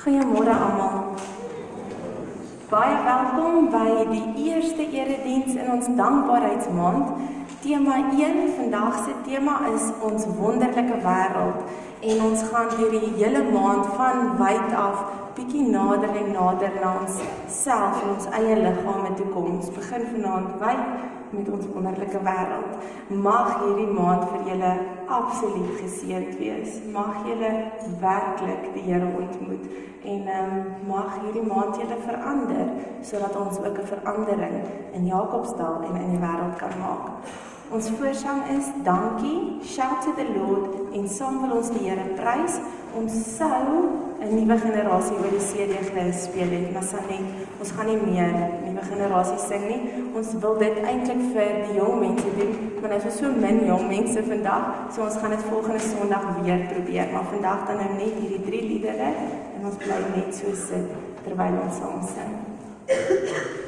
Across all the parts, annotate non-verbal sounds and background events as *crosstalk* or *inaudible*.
Goeiemôre almal. Baie welkom by die eerste erediens in ons dankbaarheidsmaand. Tema 1 vandag se tema is ons wonderlike wêreld en ons gaan deur die hele maand van wyd af bietjie nader en nader na ons self en ons eie liggame toe kom. Ons begin vanaand wyd met ons wonderlike wêreld. Mag hierdie maand vir julle absoluut geseënd wees. Mag julle werklik die Here ontmoet en ehm um, mag hierdie maand julle verander sodat ons ook 'n verandering in Jakobsdal en in die wêreld kan maak. Ons voorsang is dankie, shout to the Lord en saam wil ons die Here prys. Ons sou 'n nuwe generasie oor die CD gespeel het, maar Sanet, ons gaan nie meer nuwe generasie sing nie. Ons wil dit eintlik vir die jong mense doen, maar ons is so min jong mense vandag, so ons gaan dit volgende Sondag weer probeer, maar vandag dan nou net hierdie drie liedere en ons bly net so sit terwyl ons saam sing.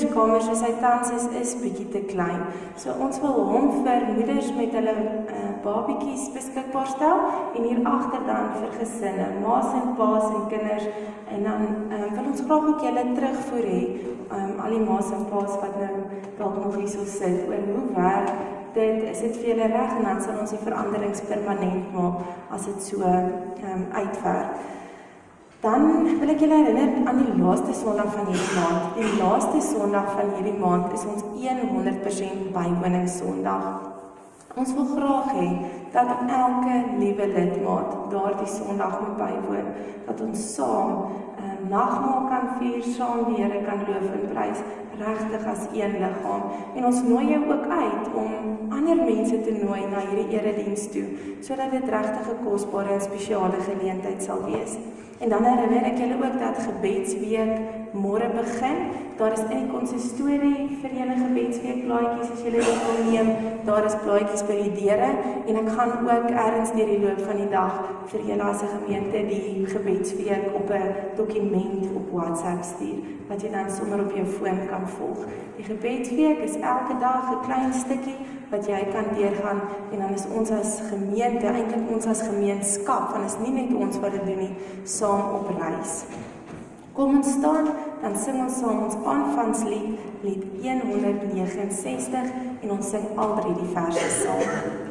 Moederskamer soos hy tans is is bietjie te klein. So ons wil hom vir moeders met hulle uh, babatjies beskikbaar stel en hier agter dan vir gesinne, ma's en pa's en kinders en dan um, wil ons graag ook julle terugvoer hê um, al die ma's en pa's wat nou dalk nog hier so sit oor hoe werk dit is dit vir julle reg en dan sal ons die veranderings permanent maak as dit so um, uitwerk. Dan wil ek julle herinner aan die laaste Sondag van hierdie maand. Die laaste Sondag van hierdie maand is ons 100% bywoningssondag. Ons wil graag hê dat elke liewe lidmaat daardie Sondag moet bywoon, dat ons saam 'n uh, eh, nagmaal kan vier, saam die Here kan loof en prys regtig as een liggaam. En ons nooi jou ook uit om ander mense te nooi na hierdie erediens toe, sodat dit regtig 'n kosbare en spesiale geleentheid sal wees. En dan herinner ek julle ook dat gebedsweek môre begin. Daar is in die konsistorie vir julle gebedsweek plaatjies as julle dit wil neem. Daar is plaatjies by die deure en ek gaan ook ergens deur die loop van die dag vir julle as 'n gemeente die gebedsweek op 'n dokument op WhatsApp stuur wat jy dan sommer op jou foon kan volg. Die gebedsweek is elke dag 'n klein stukkie wat jy kan deurgaan en dan is ons as gemeente eintlik ons as gemeenskap want is nie net ons wat dit doen nie saam op reis. Kom ons staan dan sing ons saam ons aanvangslied lied 169 en ons sing al drie die verse saam.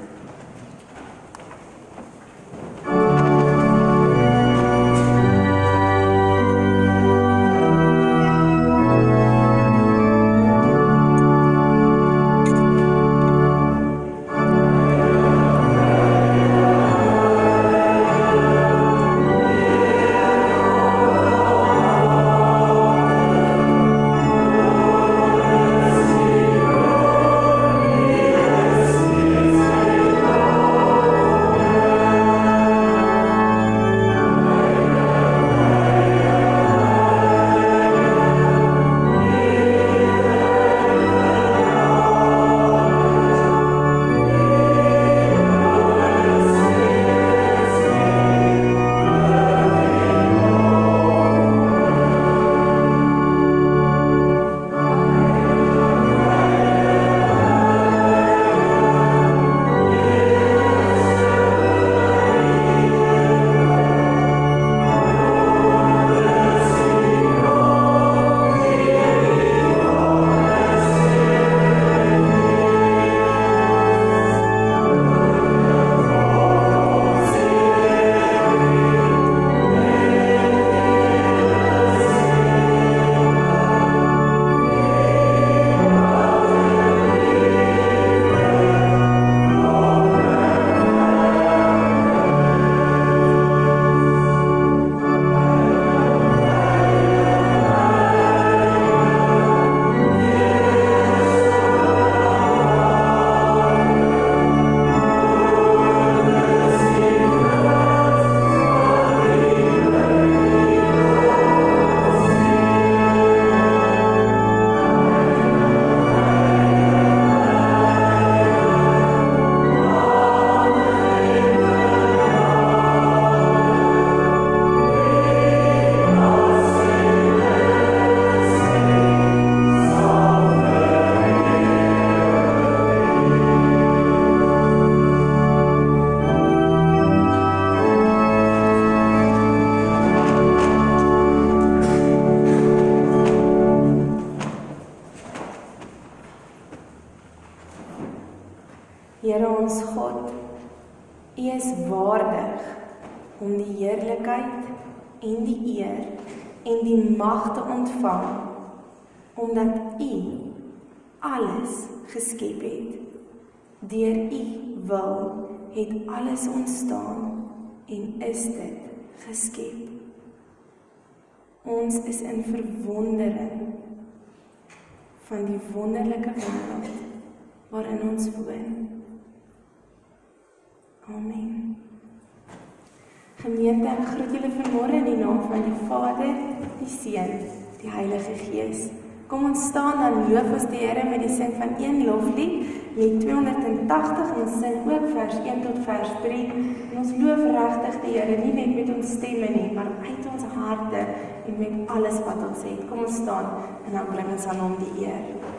Het alles ontstaan en is dit geskep. Ons is in verwondering van die wonderlike wêreld waarin ons woon. Amen. Gemeente, ek groet julle vanmôre in die naam van die Vader, die Seun, die Heilige Gees. Kom ons staan dan loof ons die Here met die sing van een loflied, lied 280 en sing ook vers 1 tot vers 3. En ons loof regtig die Here nie net met ons stemme nie, maar uit ons harte en met alles wat ons het. Kom ons staan en dan bring ons aan hom die eer.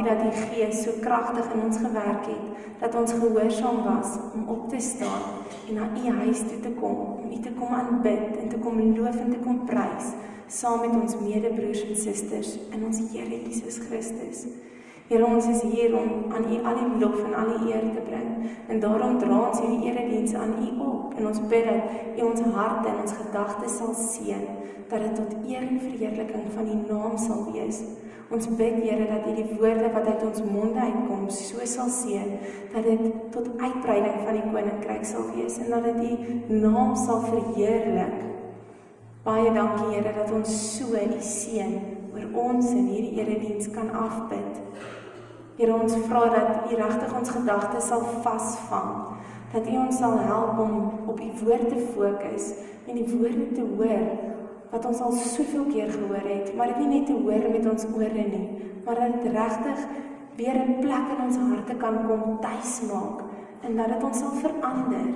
Dankie dat U Gees so kragtig in ons gewerk het dat ons gehoorsaam was om op te staan en na U huis toe te kom, om U te kom aanbid en te kom loof en te kom prys saam met ons medebroers en susters in ons Here Jesus Christus. Here ons is hier om aan U al die lof en al die eer te bring. En daarom dra ons hierdie erediens aan U op en ons bid dat U ons harte en ons gedagtes sal seën, dat dit tot eer en verheerliking van U naam sal wees. Ons bid Here dat U die woorde wat uit ons monde uitkom so sal seën dat dit tot uitbreiding van die koninkryk sal wees en dat dit U naam sal verheerlik. Baie dankie Here dat ons so U seën oor ons in hierdie erediens kan afbid. Here ons vra dat U regtig ons gedagtes sal vasvang, dat U ons sal help om op U woord te fokus en die woorde te hoor wat ons al soveel keer gehoor het, maar dit nie net te hoor met ons ore nie, maar dat dit regtig weer 'n plek in ons harte kan kom tuis maak en dat dit ons sal verander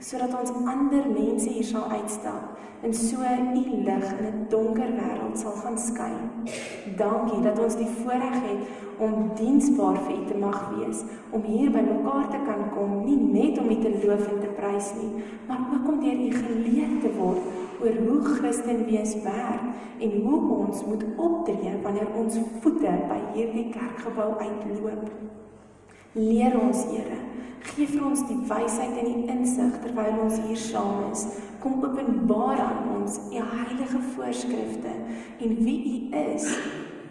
sodat ons ander mense hier sal uitstap en so u lig in 'n donker wêreld sal gaan skyn. Dankie dat ons die voorreg het om diensbaar vir u te mag wees, om hier by mekaar te kan kom, nie net om u te loof en te prys nie, maar ook om deur u geleer te word oor hoe Christen wees werk en hoe ons moet optree wanneer ons voete by hierdie kerkgebou uitloop. Leer ons, Here, gee vir ons die wysheid en die insig terwyl ons hier saam is. Kom openbaar aan ons u heilige voorskrifte en wie u is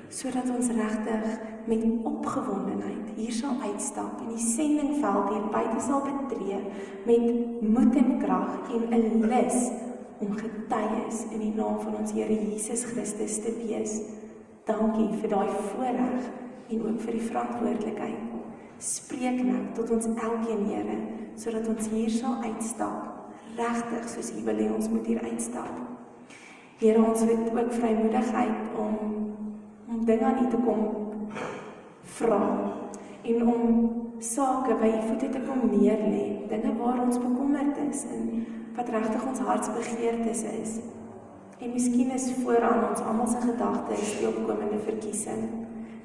sodat ons regtig met opgewondenheid hier sal uitstap en die sendingveld hier buite sal betree met moed en krag en 'n lus om getuies in die naam van ons Here Jesus Christus te wees. Dankie vir daai voorreg en ook vir die verantwoordelikheid. Spreek nou tot ons elkeen Here sodat ons hier sal uitstap regtig soos U wil hê ons moet hier uitstap. Here ons het ook vrymoedigheid om om dinge aan U te kom vra en om sake by U voete te kom neerlê, dinge waar ons bekommerd is en wat regtig ons hartsbegeertes is. En miskien is vooraan ons almal se gedagtes die opkomende verkiesing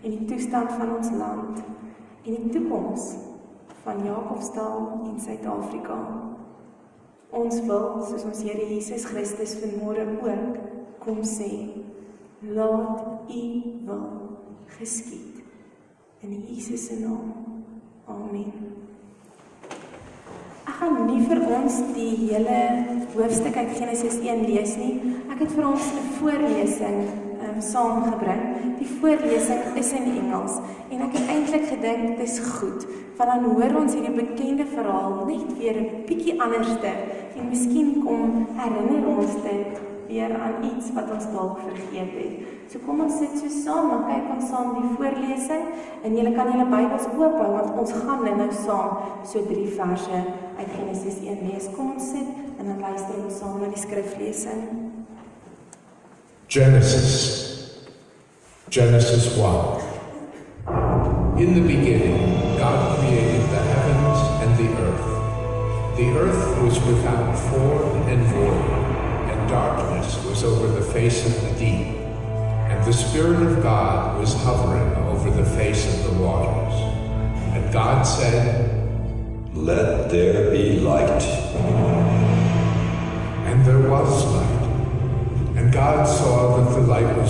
en die toestand van ons land en die toekoms van Jakobsdal en Suid-Afrika. Ons wil, soos ons Here Jesus Christus vanmôre ook kom sê, laat U wil geskied in Jesus se naam. Amen. Ek gaan nie vir ons die hele hoofstuk uit Genesis 1 lees nie. Ek het vir ons 'n voorlesing um, saamgebring. Die voorlesing is in Engels en ek het eintlik gedink dit is goed, want dan hoor ons hierdie bekende verhaal net weer 'n bietjie anderste en miskien kom herinner ons dit weer aan iets wat ons dalk vergeet het. So kom ons sit so saam en kyk ons saam die voorlesing en julle kan julle Bybels oop hou want ons gaan nou saam so drie verse uit Genesis 1 lees. Kom ons sit en dan luister ons saam na die skriflesing. Genesis Genesis 1 In the beginning God created the heavens and the earth. The earth was without form and void and darkness was over the face of the deep, and the Spirit of God was hovering over the face of the waters. And God said, Let there be light. And there was light.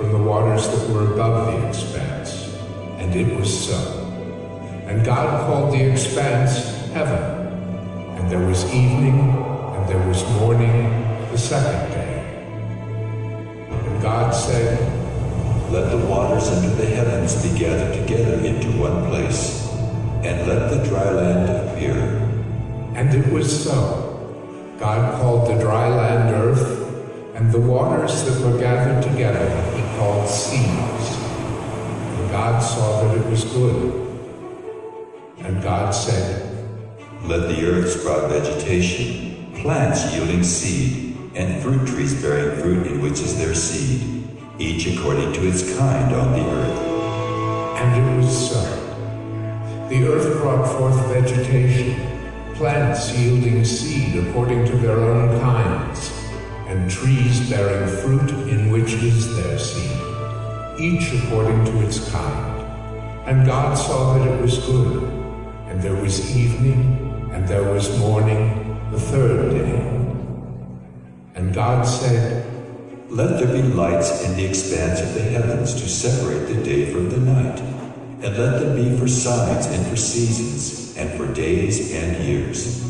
from the waters that were above the expanse. And it was so. And God called the expanse heaven. And there was evening, and there was morning, the second day. And God said, Let the waters under the heavens be gathered together into one place, and let the dry land appear. And it was so. God called the dry land earth, and the waters that were gathered together he called seas. And God saw that it was good. And God said, Let the earth sprout vegetation, plants yielding seed, and fruit trees bearing fruit in which is their seed, each according to its kind on the earth. And it was so. The earth brought forth vegetation, plants yielding seed according to their own kinds, and trees bearing fruit in which is their seed, each according to its kind. And God saw that it was good, and there was evening, and there was morning, the third day. And God said, Let there be lights in the expanse of the heavens to separate the day from the night, and let them be for signs and for seasons, and for days and years.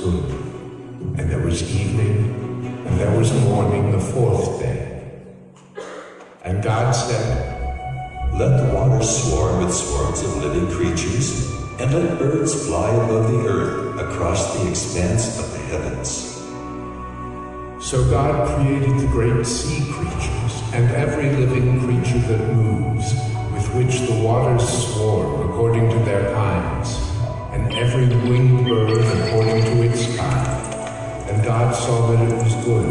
Good. And there was evening, and there was morning the fourth day. And God said, Let the waters swarm with swarms of living creatures, and let birds fly above the earth across the expanse of the heavens. So God created the great sea creatures and every living creature that moves, with which the waters swarm according to their kinds, every winged bird according to its kind. And God saw that it was good.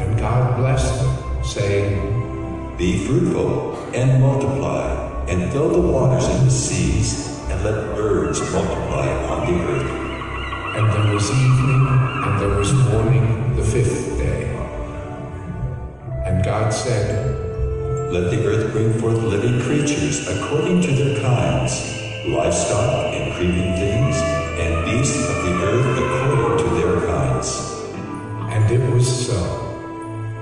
And God blessed them, saying, Be fruitful and multiply, and fill the waters in the seas, and let birds multiply on the earth. And there was evening, and there was morning, the fifth day. And God said, Let the earth bring forth living creatures according to their kinds, livestock and creeping things, and of the earth according to their kinds. And it was so.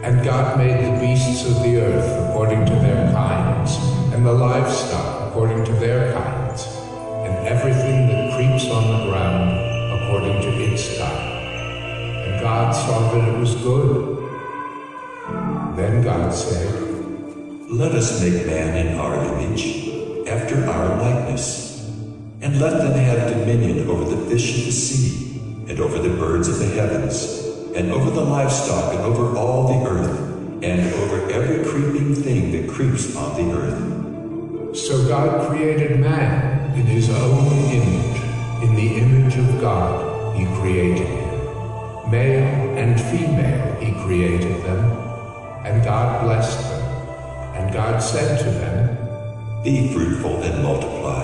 And God made the beasts of the earth according to their kinds, and the livestock according to their kinds, and everything that creeps on the ground according to its kind. And God saw that it was good. Then God said, Let us make man in our image, after our likeness, and let them have dominion over the fish of the sea, and over the birds of the heavens, and over the livestock, and over all the earth, and over every creeping thing that creeps on the earth. So God created man in his own image. In the image of God he created him. Male and female he created them. And God blessed them. And God said to them, Be fruitful and multiply,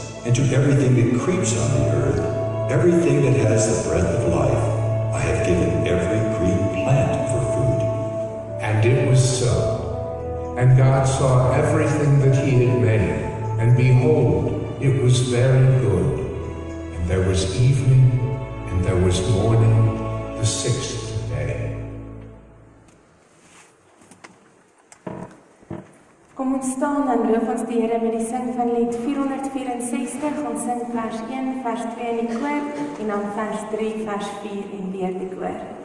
and to everything that creeps on the earth, everything that has the breath of life, I have given every green plant for food. And it was so. And God saw everything that he had made, and behold, it was very good. And there was evening, and there was morning, the sixth staan en loof ons die Here met die sing van lied 464. Ons sing vers 1, vers 2 in die koor en dan vers 3, vers 4 en weer die koor.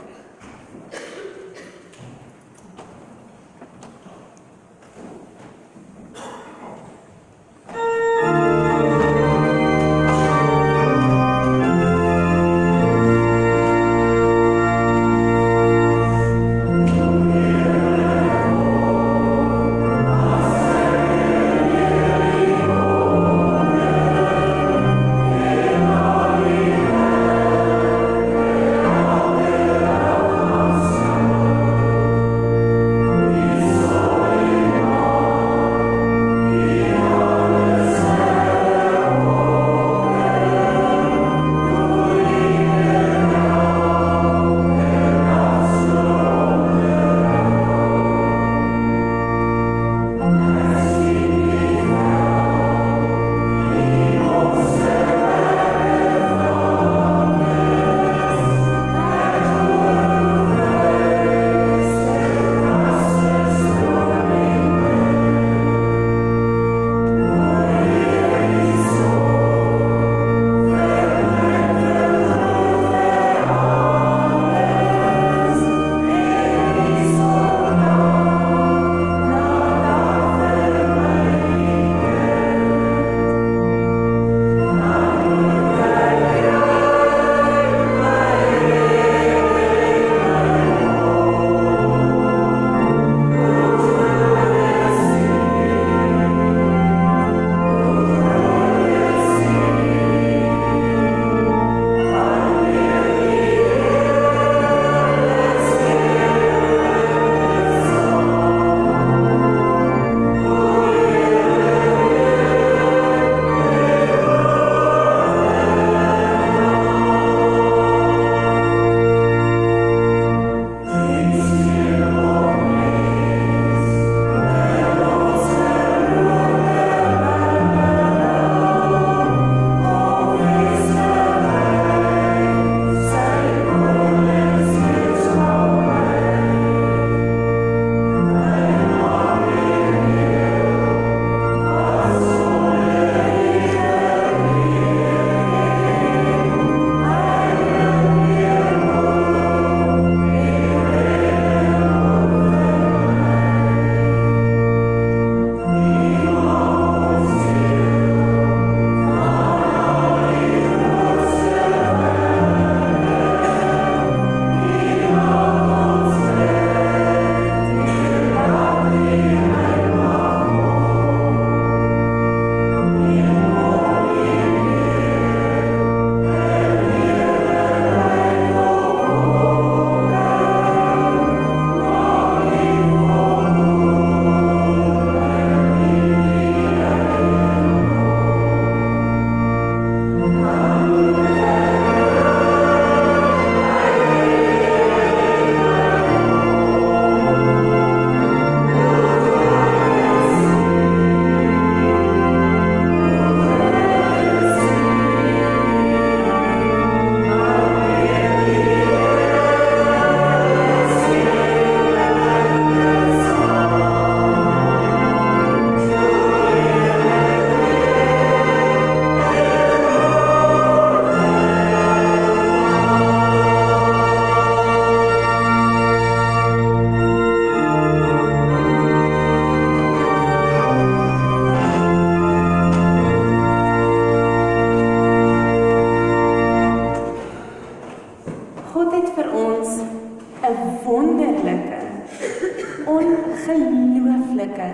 Ongelooflike,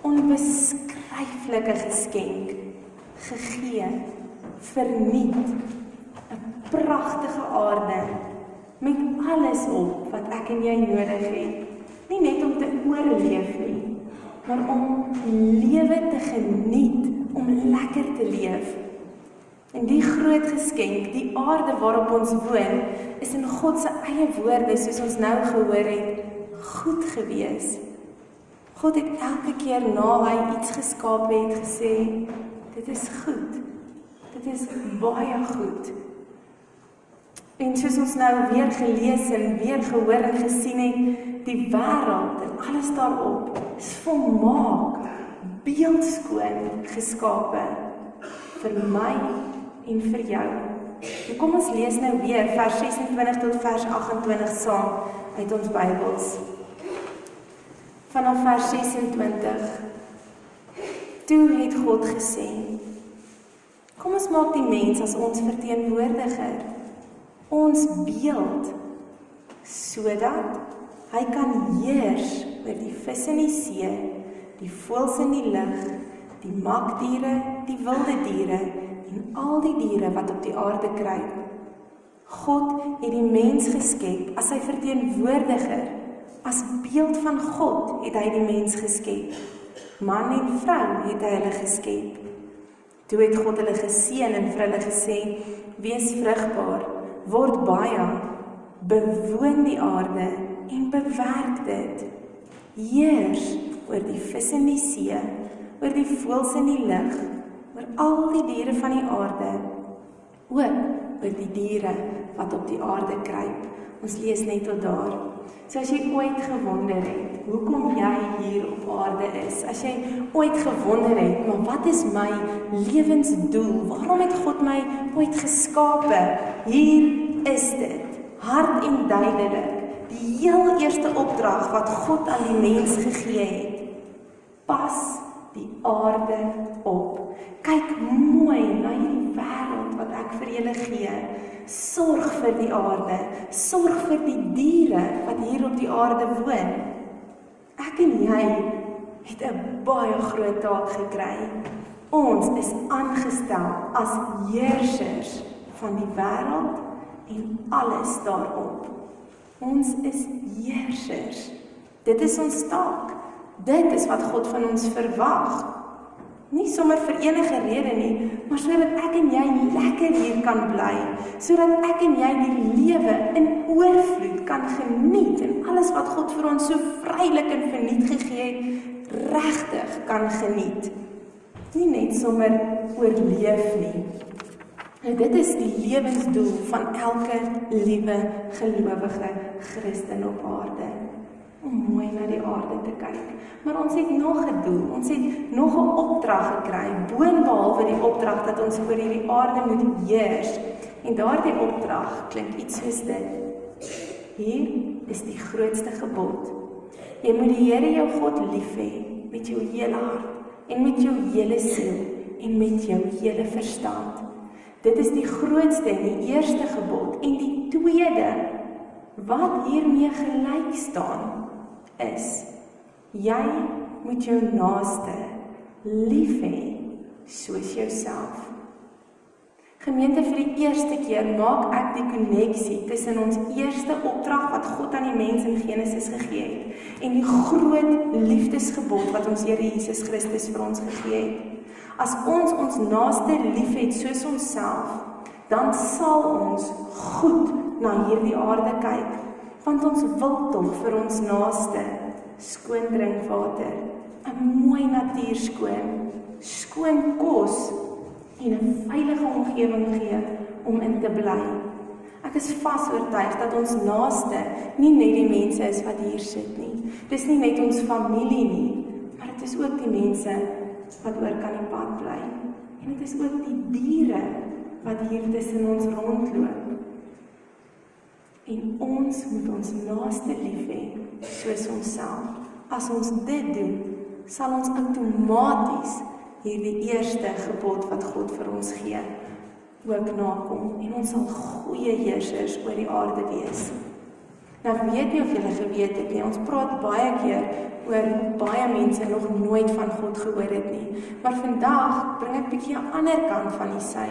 onbeskryflike geskenk gegee, verniet 'n pragtige aarde met alles op wat ek en jy nodig het. Nie net om te oorleef nie, maar om lewe te geniet, om lekker te leef. En die groot geskenk, die aarde waarop ons woon, is in God se eie woorde soos ons nou gehoor het, goed gewees. God het elke keer na hy iets geskaap het gesê, dit is goed. Dit is baie goed. En soos ons nou weer gelees en weer gehoor en gesien het, die wêreld en alles daarop is volmaak, beeldskoon geskape vir my en vir jou. En kom ons lees nou weer vers 26 tot vers 28 saam uit ons Bybels. Vanaf vers 26. Toe het God gesê: Kom ons maak die mens as ons verteenwoordiger, ons beeld, sodat hy kan heers oor die visse in die see, die voëls in die lug, die makdiere, die wilde diere en al die diere wat op die aarde kruip. God het die mens geskep as sy verteenwoordiger. As beeld van God het hy die mens geskep. Man en vrou het hy hulle geskep. Toe het God hulle geseën en vir hulle gesê: "Wees vrugbaar, word baie, bewoon die aarde en bewerk dit. Heers oor die visse in die see, oor die voëls in die lug, oor al die diere van die aarde, ook oor die diere wat op die aarde kruip. Ons lees net tot daar. So as jy ooit gewonder het hoekom jy hier op aarde is, as jy ooit gewonder het, maar wat is my lewensdoel? Waarom het God my ooit geskape? Hier is dit. Hard en duidelik. Die heel eerste opdrag wat God aan die mens gegee het. Pas die aarde op. Kyk mooi na hierdie wêreld wat ek vir julle gee. Sorg vir die aarde, sorg vir die diere wat hier op die aarde woon. Ek en jy het 'n baie groot taak gekry. Ons is aangestel as heersers van die wêreld en alles daarop. Ons is heersers. Dit is ons taak. Dit is wat God van ons verwag. Nie sommer vir enige rede nie, maar sodat ek en jy lekker hier kan bly, sodat ek en jy die lewe in oorvloed kan geniet en alles wat God vir ons so vrylik en verniet gegee het, regtig kan geniet. Nie net sommer oorleef nie. En dit is die lewensdoel van elke liewe gelowige Christen op aarde om mooi na die aarde te kyk. Maar ons het nog 'n doel. Ons het nog 'n opdrag gekry, boonbehalwe die opdrag dat ons oor hierdie aarde moet heers. En daardie opdrag klink iets soos dit. Hier is die grootste gebod. Jy moet die Here jou God lief hê met jou hele hart en met jou hele siel en met jou hele verstand. Dit is die grootste en die eerste gebod en die tweede wat hiermee gelyk staan is jy moet jou naaste lief hê soos jouself. Gemeente vir die eerste keer maak ek die koneksie tussen ons eerste opdrag wat God aan die mens in Genesis gegee het en die groot liefdesgebod wat ons Here Jesus Christus vir ons gegee het. As ons ons naaste liefhet soos onsself, dan sal ons goed na hierdie aarde kyk want ons wil tog vir ons naaste skoon drinkwater, 'n mooi natuur skoon, skoon kos en 'n veilige omgewing gee om in te bly. Ek is vas oortuig dat ons naaste nie net die mense is wat hier sit nie. Dis nie net ons familie nie, maar dit is ook die mense wat oor kan die pad bly. En dit is ook die diere wat hier tussen ons rondloop. En ons moet ons naaste lief hê soos onsself. As ons dit doen, sal ons outomaties hierdie eerste gebod wat God vir ons gee, ook nakom en ons sal goeie heersers oor die aarde wees. Nou weet nie of julle geweet het nie. Ons praat baie keer oor baie mense nog nooit van God gehoor het nie. Maar vandag bring ek bietjie 'n ander kant van die sy.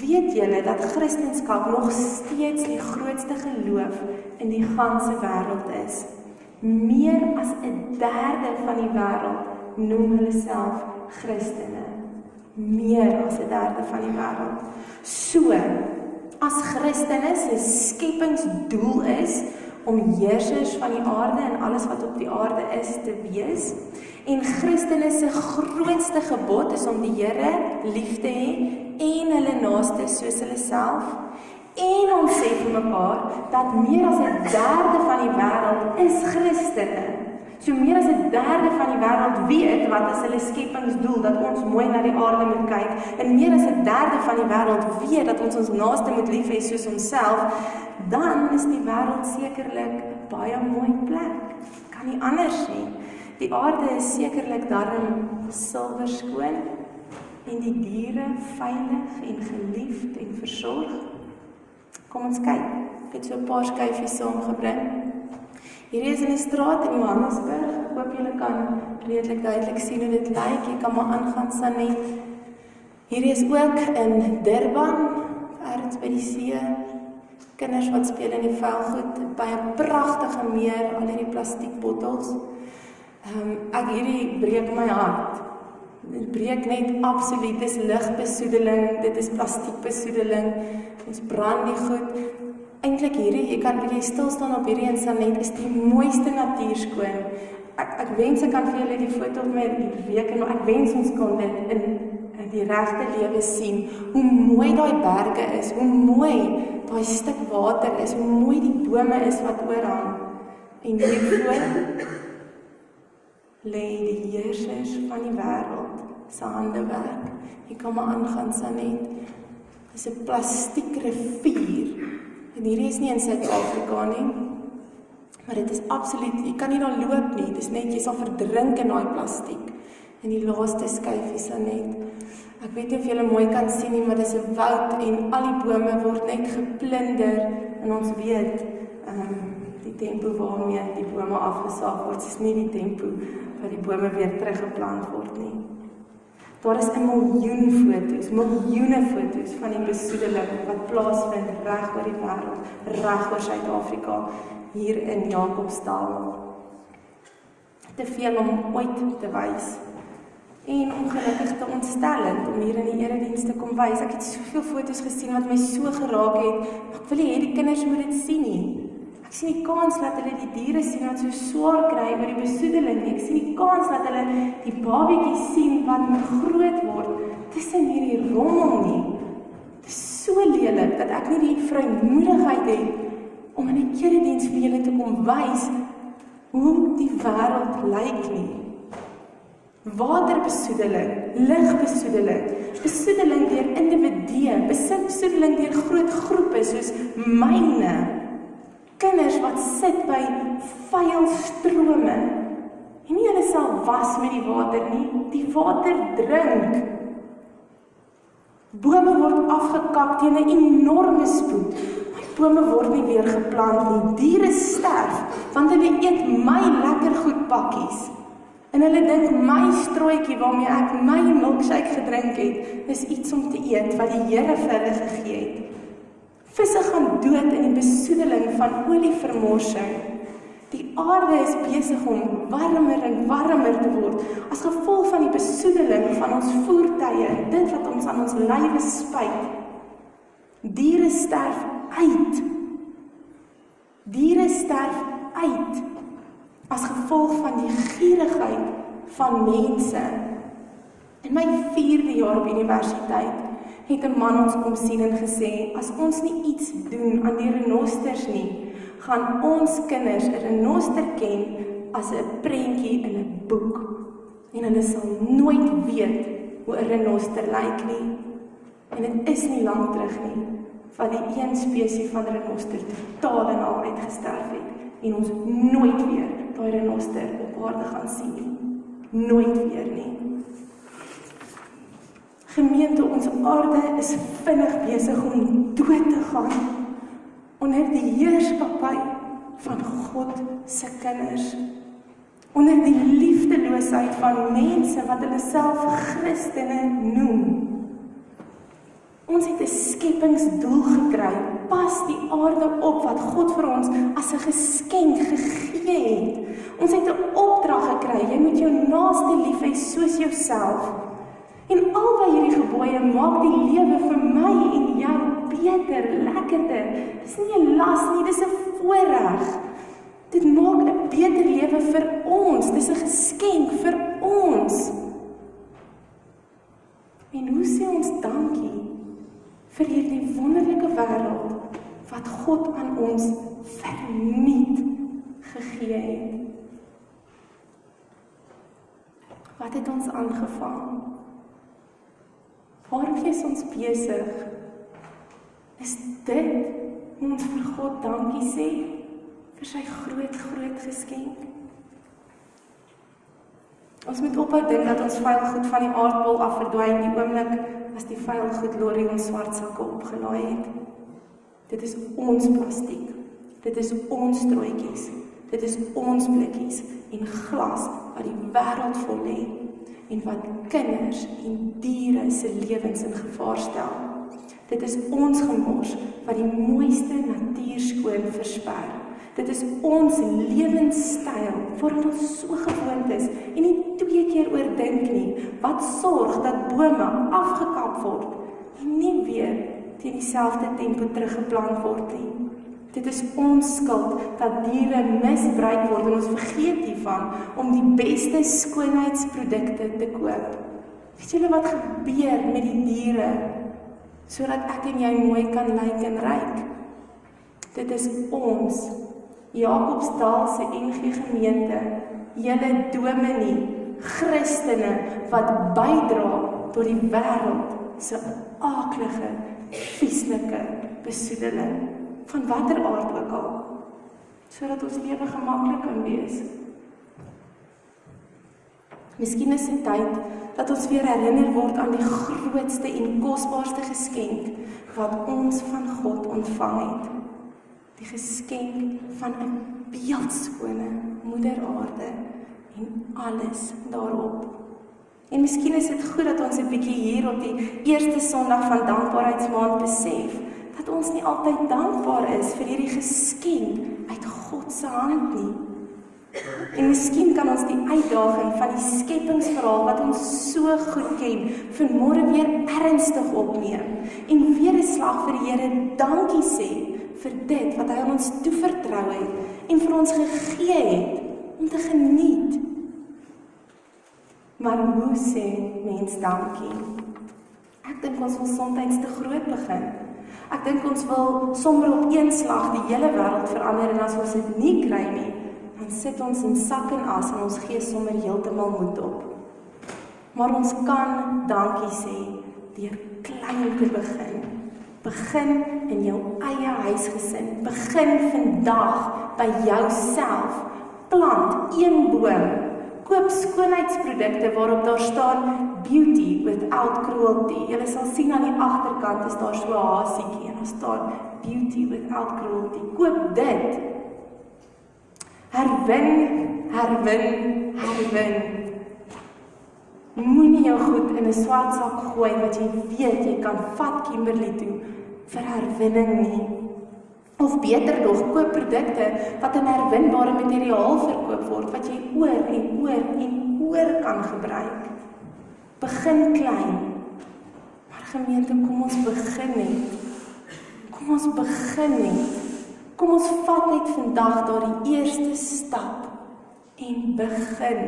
Weet julle dat Christendom nog steeds die grootste geloof in die ganse wêreld is? Meer as 'n derde van die wêreld noem hulle self Christene. Meer as 'n derde van die wêreld. So, as Christene se skepingsdoel is om heersers van die aarde en alles wat op die aarde is te wees. En Christene se grootste gebod is om die Here lief te hê en hulle naaste soos hulle self. En ons sê vir mekaar dat meer as 'n derde van die wêreld is Christene. So meer as 'n derde van die wêreld weet wat is hulle skepingsdoel dat ons mooi na die aarde moet kyk en meer as 'n derde van die wêreld weet dat ons ons naaste moet lief hê soos onsself, dan is die wêreld sekerlik baie mooi plek. Kan nie anders nie. Die aarde is sekerlik darm silwer skoon en die diere veilig en geliefd en versorg. Kom ons kyk. Ek het so 'n paar skyfies saamgebring. Hierdie is in 'n straat in Johannesburg. Ek hoop julle kan redelik duidelik sien hoe dit lyk. Jy kan maar aangaan Sanet. Hierdie is ook in Durban, ergens by die see. Kinders wat speel in die velgoed by 'n pragtige meer, al hierdie plastiekbottels. Ehm um, ek hierdie breek my hart. Dit breek net absoluut. Dis ligbesoedeling, dit is plastiekbesoedeling. Ons brand die goed eintlik hierdie jy kan bietjie stil staan op hierdie en Sanet is die mooiste natuurskoon. Ek ek wens ek kan vir julle die foto op my week en ek wens ons kon dit in die regte lewe sien. Hoe mooi daai berge is, hoe mooi daai stuk water is, hoe mooi die bome is wat oorhang. En hier voor lê die heersers van die wêreld se handewerk. Jy kan maar aangaan Sanet. Dis 'n plastiek rivier En hierdie is nie in Suid-Afrika nie. Maar dit is absoluut, jy kan nie daar loop nie. Dis net jy sal verdrink in daai plastiek. En die laaste skyfie is dan net. Ek weet nie of julle mooi kan sien nie, maar dis 'n woud en al die bome word net geplunder en ons weet, ehm um, die tempo waarmee die bome afgesaag word, is nie die tempo wat die bome weer teruggeplant word nie. Daar is 'n miljoen foto's, miljoene foto's van die besoedeling wat plaasvind reg oor die wêreld, reg oor Suid-Afrika, hier in Jacobsdal. Te veel om ooit te wys. En ongelukkig te ontstellend om hier in die erediens te kom wys. Ek het soveel foto's gesien wat my so geraak het. Ek wil hê die kinders moet dit sien nie. Ek sien die kans dat hulle die diere sien wat so swaar kry by die besoedeling. Ek sien die kans dat hulle die babatjies sien wat groot word tussen hierdie rommel nie. Dit is so lelik dat ek nie die vrymoedigheid het om in 'n erediens vir julle te kom wys hoe die wêreld lyk nie. Waterbesoedeling, ligbesoedeling, besoedeling deur individue, besoedeling deur groot groepe soos myne kinders wat sit by vuil strome en nie hulle self was met die water nie, die water drink. Bome word afgekap teen 'n enorme spoed. My bome word nie weer geplant nie. Diere sterf want hulle eet my lekker goed pakkies. En hulle dink my strooitjie waarmee ek my milkshake gedrink het, is iets om te eet wat die Here vir hulle gegee het. Visse gaan dood in die besoedeling van olievermorsing. Die aarde is besig om warmer en warmer te word as gevolg van die besoedeling van ons voertuie, dit wat ons aan ons lywe spuit. Diere sterf uit. Diere sterf uit as gevolg van die gierigheid van mense. In my 4de jaar op universiteit het 'n man ons kom sien en gesê as ons nie iets doen aan die renosters nie, gaan ons kinders 'n renoster ken as 'n prentjie in 'n boek en hulle sal nooit weet hoe 'n renoster lyk nie. En dit is nie lank terug nie van die een spesies van renoster totaal en al uitgesterf het en ons nooit weer daai renoster op aarde gaan sien nie. Nooit weer nie. Gemeente, ons aarde is vinnig besig om dood te gaan onder die heerskappy van God se kinders. Onder die liefdeloosheid van mense wat hulle self Christene noem. Ons het 'n skepingsdoel gekry. Pas die aarde op wat God vir ons as 'n geskenk gegee het. Ons het 'n opdrag gekry. Jy moet jou naaste lief hê soos jouself. En albei hierdie gebooie maak die lewe vir my en jou beter, lekkerder. Dis nie 'n las nie, dis 'n voorreg. Dit maak 'n beter lewe vir ons. Dis 'n geskenk vir ons. En hoe sê ons dankie vir hierdie wonderlike wêreld wat God aan ons verniet gegee het? Wat het ons aangevang? Waarmee is ons besig? Is dit hoe ons vir God dankie sê vir sy groot groot geskenk? Ons moet ophou dink dat ons vuil goed van die aardbol af verdwyn die oomblik as die vuil goed lorry ons swart sakke opgelaai het. Dit is ons plastiek. Dit is ons strooitjies. Dit is ons blikkies en glas wat die wêreld vol lê en wat kinders en diere se lewens in gevaar stel. Dit is ons gemors wat die mooiste natuur skoon versper. Dit is ons lewenstyl waaraan ons so gewoond is en nie twee keer oordink nie wat sorg dat bome afgekap word en nie weer teen dieselfde tempo teruggeplant word nie. Dit is ons skuld dat diere misbruik word en ons vergeet hiervan om die beste skoonheidsprodukte te koop. Weet julle wat gebeur met die diere sodat ek en jy mooi kan lyk en ryk? Dit is ons Jakobsdal se NG gemeente, julle dominee, Christene wat bydra tot die wêreld se aaklige, vieslike besoedeling van watter aard ook al sodat ons lewe gemaklik kan wees. Miskien is dit tyd dat ons weer herinner word aan die grootste en kosbaarste geskenk wat ons van God ontvang het. Die geskenk van 'n beeldskone Moeder Aarde en alles daarop. En miskien is dit goed dat ons 'n bietjie hier op die eerste Sondag van Dankbaarheidsmaand besef dat ons nie altyd dankbaar is vir hierdie geskenk uit God se hand nie. En miskien kan ons die uitdaging van die skepingsverhaal wat ons so goed ken, vanmôre weer ernstig opneem en weer 'n slag vir die Here dankie sê vir dit wat hy aan ons toevertrou het en vir ons gegee het om te geniet. Maar hoe sê mens dankie? Ek dink ons wil soms te groot begin. Ek dink ons wil sommer op een slag die hele wêreld verander en as ons dit nie kry nie, dan sit ons in sak en as en ons gee sommer heeltemal moed op. Maar ons kan dankie sê deur klein te begin. Begin in jou eie huisgesin. Begin vandag by jouself. Plant een boom koop skoonheidsprodukte waarop daar staan beauty without cruelty. Jy sal sien aan die agterkant is daar so 'n hasietjie en daar staan beauty without cruelty. Koop dit. Herwin, herwin, herwin. Moenie jou goed in 'n swart sak gooi wat jy weet jy kan vat Kimberley toe vir herwinning nie. Of beter nog, koop produkte wat in herwinbare materiaal verkoop word wat jy oor en oor en oor kan gebruik. Begin klein. Maar gemeente, kom ons begin net. Kom ons begin net. Kom ons vat net vandag daardie eerste stap en begin.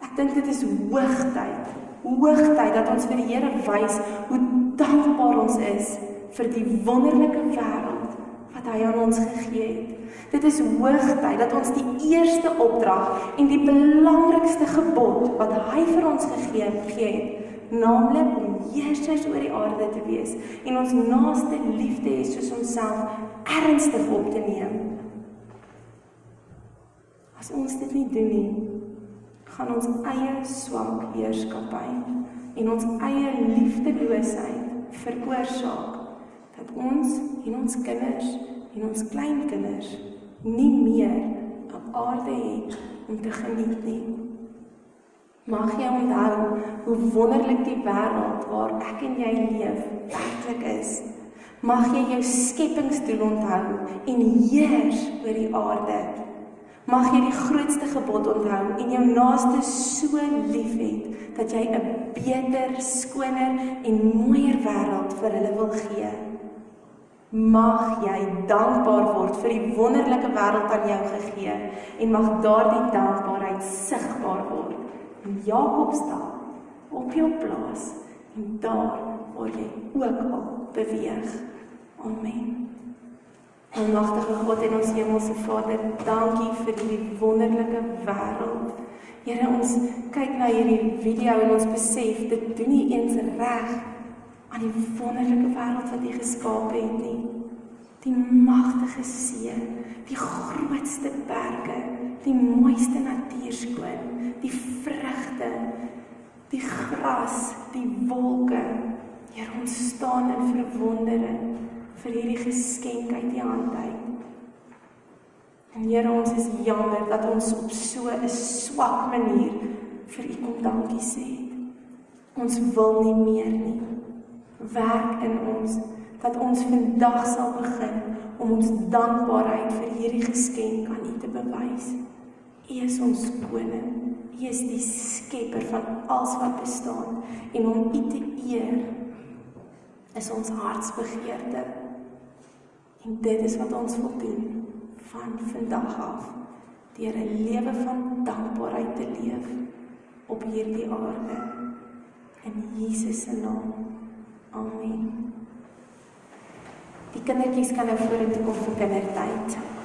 Ek dink dit is hoogtyd. Hoogtyd dat ons vir die Here wys hoe dankbaar ons is vir die wonderlike wêreld wat hy aan ons gegee het. Dit is hoogtyd dat ons die eerste opdrag en die belangrikste gebod wat hy vir ons gegee het, naamlik om heersers oor die aarde te wees en ons naaste lief te hê soos onsself ernstig op te neem. As ons dit nie doen nie, gaan ons eie swak heerskappy en ons eie liefdeloosheid veroorsaak dat ons en ons kinders en ons kleinkinders nie meer 'n aarde het om te geniet nie. Mag jy onthou hoe wonderlik die wêreld waar ek en jy leef werklik is. Mag jy jou skepingsdoel onthou en heers oor die aarde. Mag jy die grootste gebod onthou en jou naaste so liefhet dat jy 'n beter, skoner en mooier wêreld vir hulle wil gee. Mag jy dankbaar word vir die wonderlike wêreld aan jou gegee en mag daardie dankbaarheid sigbaar word in Jakobstad op jou plaas en daar waar jy ook al beweeg. Amen. Almagtige God en ons hemelse Vader, dankie vir hierdie wonderlike wêreld. Here, ons kyk na hierdie video en ons besef dit doen nie eens reg aan die wonderlike wêreld wat U geskaap het nie. Die magtige see, die grootste berge, die mooiste natuurskoon, die vrugte, die gras, die wolke. Here, ons staan in verwondering vir hierdie geskenk uit U hand uit. En Here, ons is jammer dat ons op so 'n swak manier vir U kom dankie sê. Ons wil nie meer nie. Werk in ons dat ons vandag sal begin om ons dankbaarheid vir hierdie geskenk aan U te bewys. U is ons koning. U is die skepper van alles wat bestaan en om U te eer is ons hartsbegeerte. En dit is wat ons wil doen van vandag af deur 'n lewe van dankbaarheid te leef op hierdie aarde in Jesus se naam. Amen. Die kindertjies kan nou vorentoe kom vir kindertyd.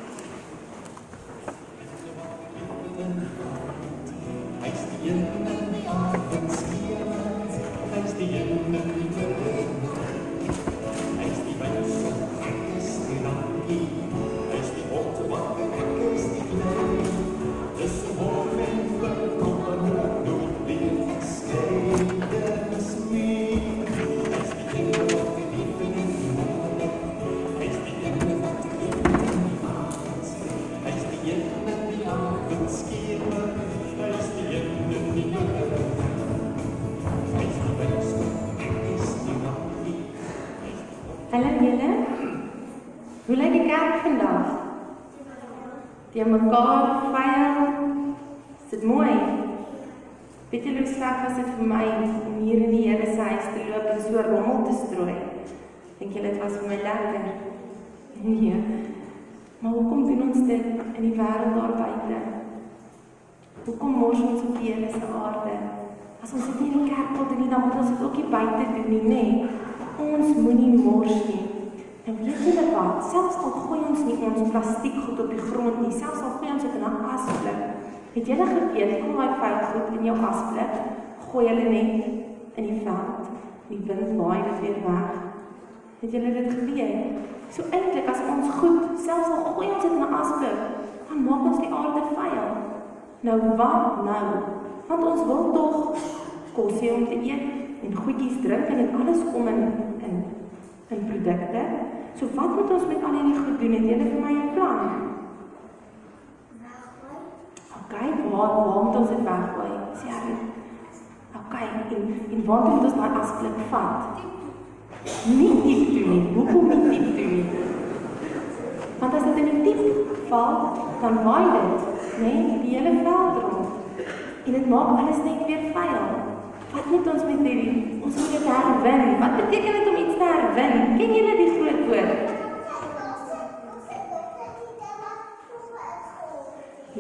Vir my om hier in die Here se huis te loop en so rommel te strooi? Dink jy dit was vir my lekker? Nee. Maar hoekom doen ons dit in die wêreld daar buite? Hoekom mors ons op die Here se aarde? As ons dit nie in die kerk wil doen nie, dan moet ons dit ook hier buite doen nie, nê? Ons moenie mors nie. En weet julle wat? Selfs al gooi ons nie ons plastiek goed op die grond nie, selfs al gooi ons dit in 'n asblik. Het julle geweet kom daai vuil goed in jou asblik, gooi hulle net in die veld. Die wind waai dit weer weg. Het julle dit geweet? So eintlik as ons goed, selfs al gooi ons dit in 'n asblik, dan maak ons die aarde vuil. Nou wat nou? Want ons wil tog kos hê om te eet en goedjies drink en dit alles kom in in in produkte. So wat moet ons met al hierdie goed doen? Het julle vir my 'n plan? OK, waar waar moet ons dit weggooi? Sê hy. OK, en en waar moet ons daai asblik vat? Nie diep toe nie. Hoekom nie diep toe nie? Want as dit in die diep val, dan waai dit, né, nee, die hele veld rond. En dit maak alles net weer vuil. Wat moet ons met hierdie? Ons moet dit herwin. Wat beteken dit om iets te herwin? Ken julle die groot woord?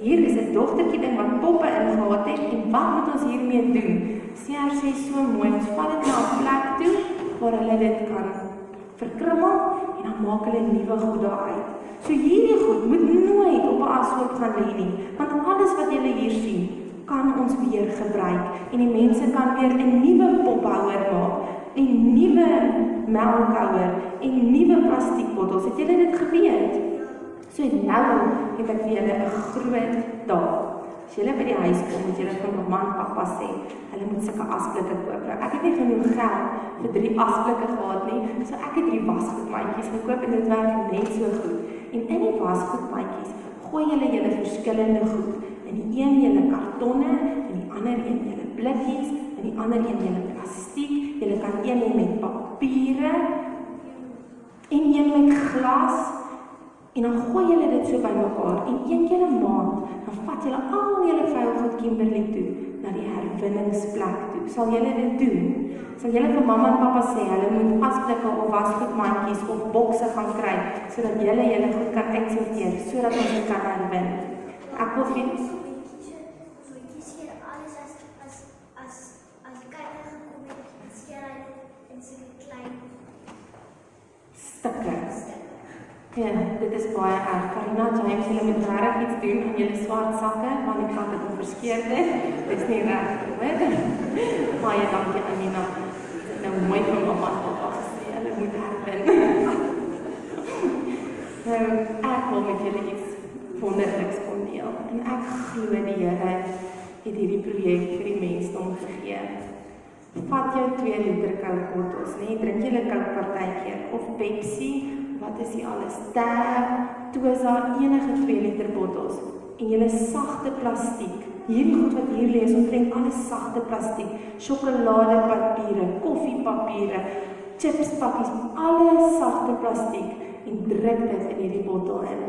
Hier is 'n dogtertjie ding wat poppe ingehaat het en wat moet ons hiermee doen? Seer sê so mooi, ons vat dit na 'n plek toe waar hulle dit kan verkrummel en dan maak hulle nuwe goed daaruit. So hierdie goed moet nooit op 'n ashoop gaan lê nie, want alles wat julle hier sien, kan ons weer gebruik en die mense kan weer 'n nuwe pophouer maak en nuwe melkhouer en nuwe plastiekbottels. Het julle dit geweet? So nou het ek vir julle 'n groot taak. As julle by die huis kom, moet julle vir mamma en pappa sê, hulle moet sulke asblikke koop. Nou, ek het nie genoeg geld vir drie asblikke gehad nie, so ek het drie wasgoedmandjies gekoop en dit werk net so goed. En in die wasgoedmandjies gooi julle julle verskillende goed. In die een julle kartonne, in die ander een julle blikkies, in die ander een julle plastiek. Julle kan een hê met papiere en een met glas. En dan gooi julle dit so bymekaar en een keer 'n maand dan vat julle al julle vuil goed Kimberley toe na die herwinningsplek toe. Sal julle dit doen? Sal julle vir mamma en pappa sê hulle moet asblikke of wasgoedmandjies of bokse gaan kry sodat julle julle goed kan uitsorteer sodat ons dit kan herwin? Ek wil vir stukke. Ja, dit is baie erg. Karina James, julle moet regtig iets doen aan julle swart sakke want ek kan dit onverskeer dit. Dis nie reg nie, hoor. *laughs* Baie dankie Anina. Dit nou mooi van mamma en pappa gesê. Hulle moet herwin. *laughs* Nou, ek wil met julle iets wonderliks kon deel. En ek glo die Here het hierdie projek vir die mensdom gegee. Vat jou 2 liter Coke bottels, nê? Drink julle Coke partykeer of Pepsi wat is die alles? Ter, Toza, enige 2 liter bottels en julle sagte plastiek. Hierdie goed wat hier lê is omtrent alles sagte plastiek. Sjokoladepapiere, koffiepapiere, chipspakkies, alles sagte plastiek en druk dit in hierdie bottel in.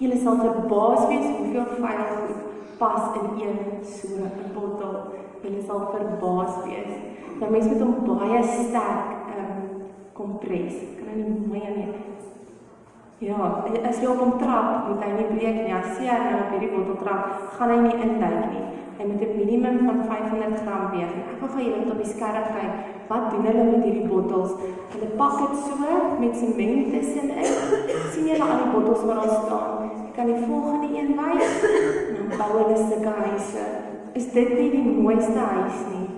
Julle sal verbaas wees hoeveel vuil goed pas in een so 'n bottel. Julle sal verbaas wees. Nou mense moet hom baie sterk ehm um, kompres. Kan hy nie mooi aan nie. Ja, as jy op hom trap, moet hy nie breek nie. As jy nou op hierdie bottel trap, gaan hy nie induik nie. Hy moet 'n minimum van 500 gram weeg. Ek wil gou julle op die skerp kyk. Wat doen hulle met hierdie bottels? Hulle pak dit so met sement tussenin. sien julle al die bottels wat daar staan? Ek kan die volgende een wys. Dan bou hulle sulke huise. Is dit nie die mooiste huis nie?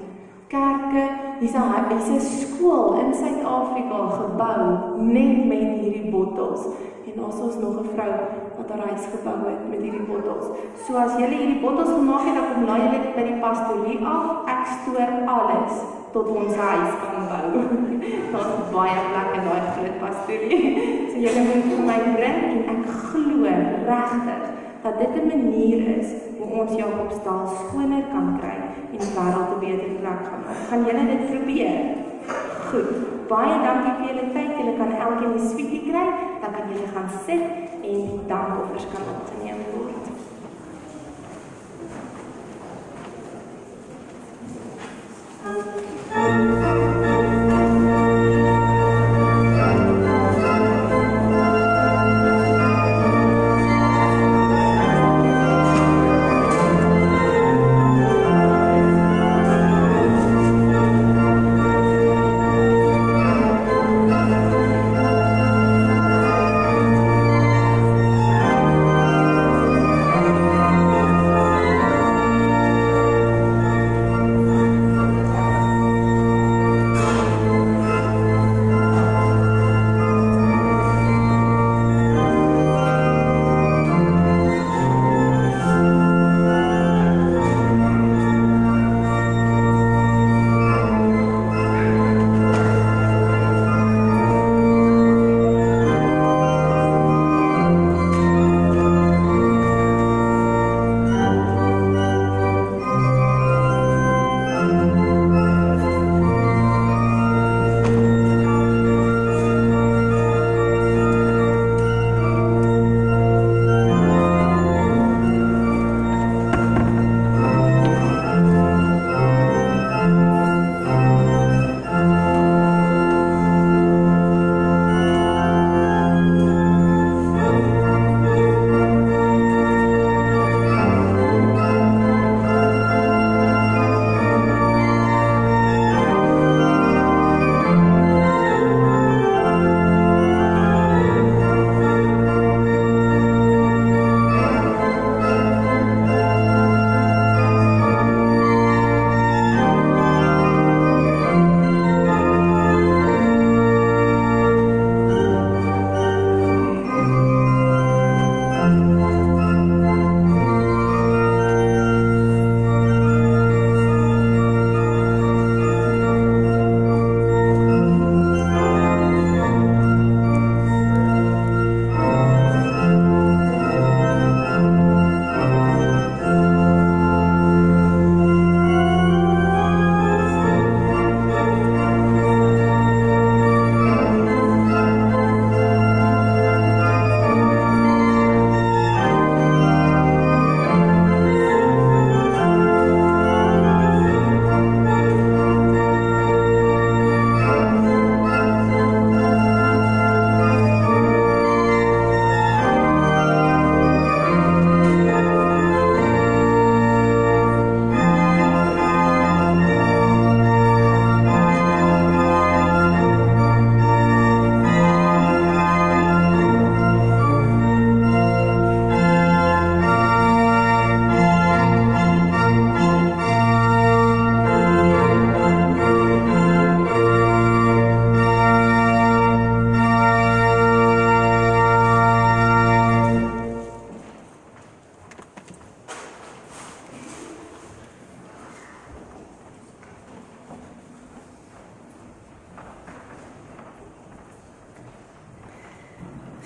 Kerke, hier's 'n hier's 'n skool in Suid-Afrika gebou net met hierdie bottels. En ons ons nog 'n vrou wat haar huis gebou het met hierdie bottels. So as jy hierdie bottels gemaak het, dan kom laai jy dit by die pastorie af. Ek stoor alles tot ons huis kan bou. *laughs* Daar's baie plek in daai groot pastorie. *laughs* So jy moet vir my bring en ek glo regtig dat dit 'n manier is hoe ons Jakobsdal skoner kan kry en die wêreld 'n beter plek gaan maak. Gaan julle dit probeer? Goed. Baie dankie vir julle tyd. Julle kan elkeen 'n sweetie kry, dan kan julle gaan sit en die dankoffers kan opgeneem word.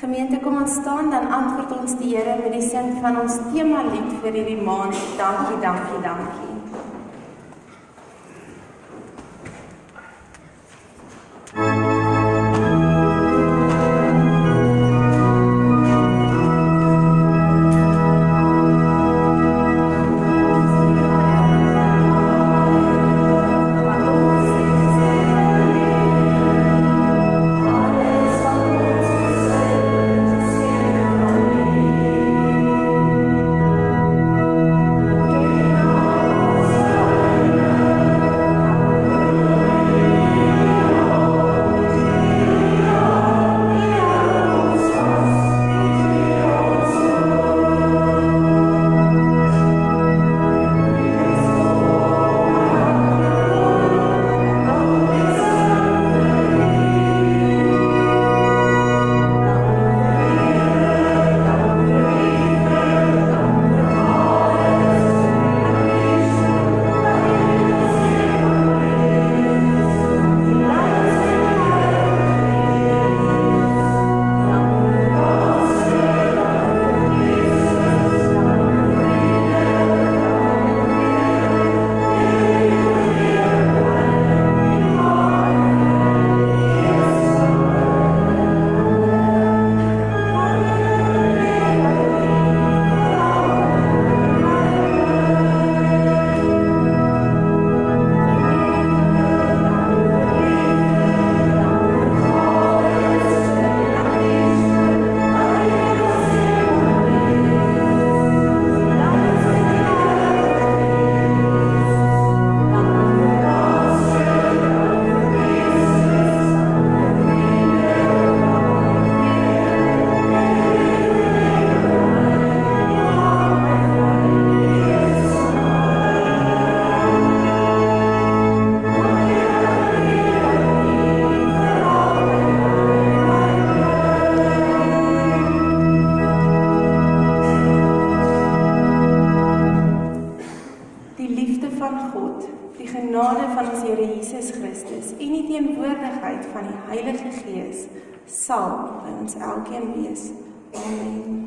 Gemeente, kom ons staan dan antwoord ons die Here met die sin van ons tema lied vir hierdie maand. Dankie, dankie, dankie. Van die Heilige Gees sal by ons elkeen wees. Amen.